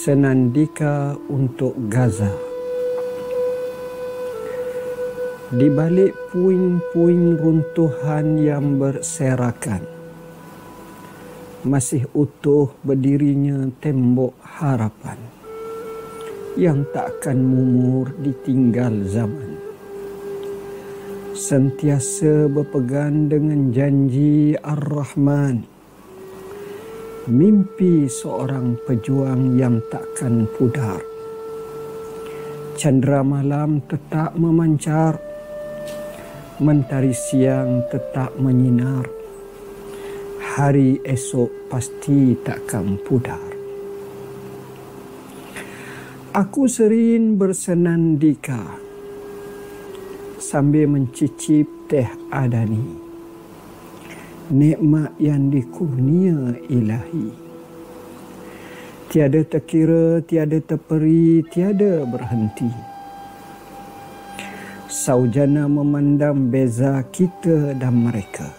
Senandika untuk Gaza. Di balik puing-puing runtuhan yang berserakan, masih utuh berdirinya tembok harapan yang takkan mumur ditinggal zaman. Sentiasa berpegang dengan janji Ar-Rahman mimpi seorang pejuang yang takkan pudar. Chandra malam tetap memancar, mentari siang tetap menyinar. Hari esok pasti takkan pudar. Aku sering bersenandika sambil mencicip teh adani nikmat yang dikurnia ilahi. Tiada terkira, tiada terperi, tiada berhenti. Saujana memandang beza kita dan mereka.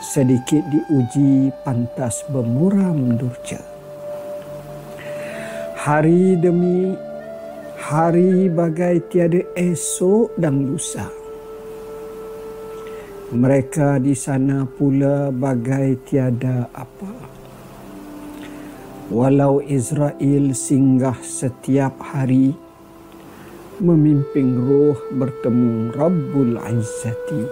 Sedikit diuji pantas bermuram durja. Hari demi hari bagai tiada esok dan lusa. Mereka di sana pula bagai tiada apa. Walau Israel singgah setiap hari memimpin roh bertemu Rabbul Izzati.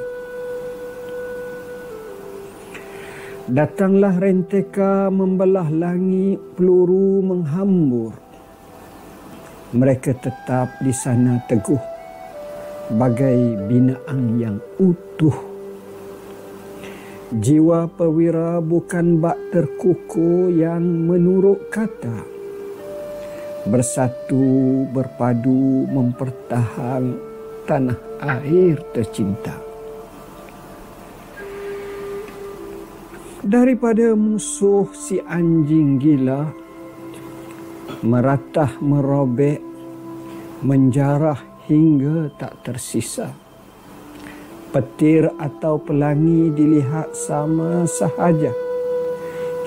Datanglah renteka membelah langit, peluru menghambur. Mereka tetap di sana teguh bagai binaan yang utuh Jiwa perwira bukan bak terkuku yang menurut kata. Bersatu, berpadu, mempertahan tanah air tercinta. Daripada musuh si anjing gila, meratah merobek, menjarah hingga tak tersisa petir atau pelangi dilihat sama sahaja.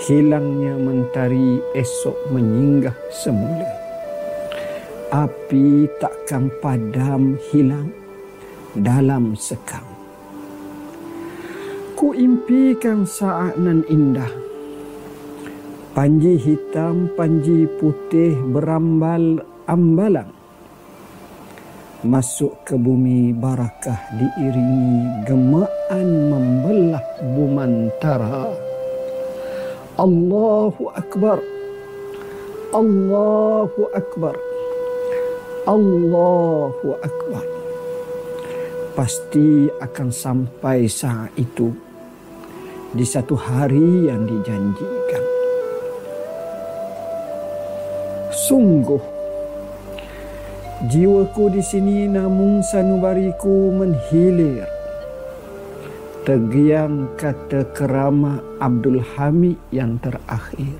Hilangnya mentari esok menyinggah semula. Api takkan padam hilang dalam sekam. Ku impikan saat nan indah. Panji hitam, panji putih berambal ambalang masuk ke bumi barakah diiringi gemaan membelah bumantara. Allahu Akbar. Allahu Akbar. Allahu Akbar. Pasti akan sampai saat itu di satu hari yang dijanjikan. Sungguh Jiwaku di sini namun sanubariku menhilir. Tergiang kata kerama Abdul Hamid yang terakhir.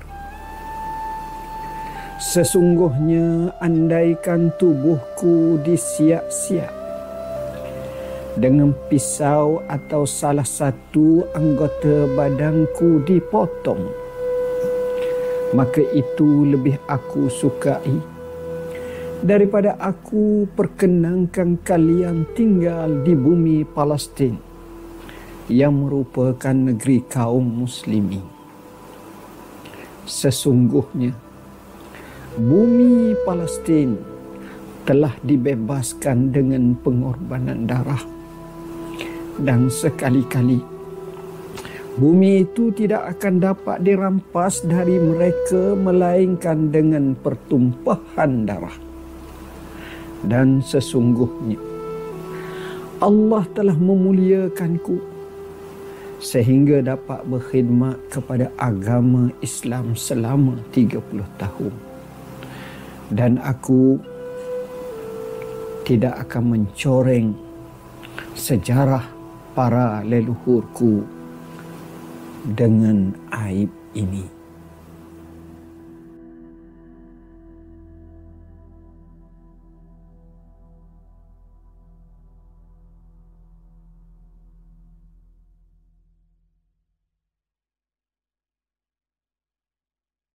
Sesungguhnya andaikan tubuhku disiap-siap dengan pisau atau salah satu anggota badanku dipotong, maka itu lebih aku sukai daripada aku perkenankan kalian tinggal di bumi Palestin yang merupakan negeri kaum muslimin. Sesungguhnya bumi Palestin telah dibebaskan dengan pengorbanan darah dan sekali-kali bumi itu tidak akan dapat dirampas dari mereka melainkan dengan pertumpahan darah dan sesungguhnya Allah telah memuliakanku sehingga dapat berkhidmat kepada agama Islam selama 30 tahun dan aku tidak akan mencoreng sejarah para leluhurku dengan aib ini.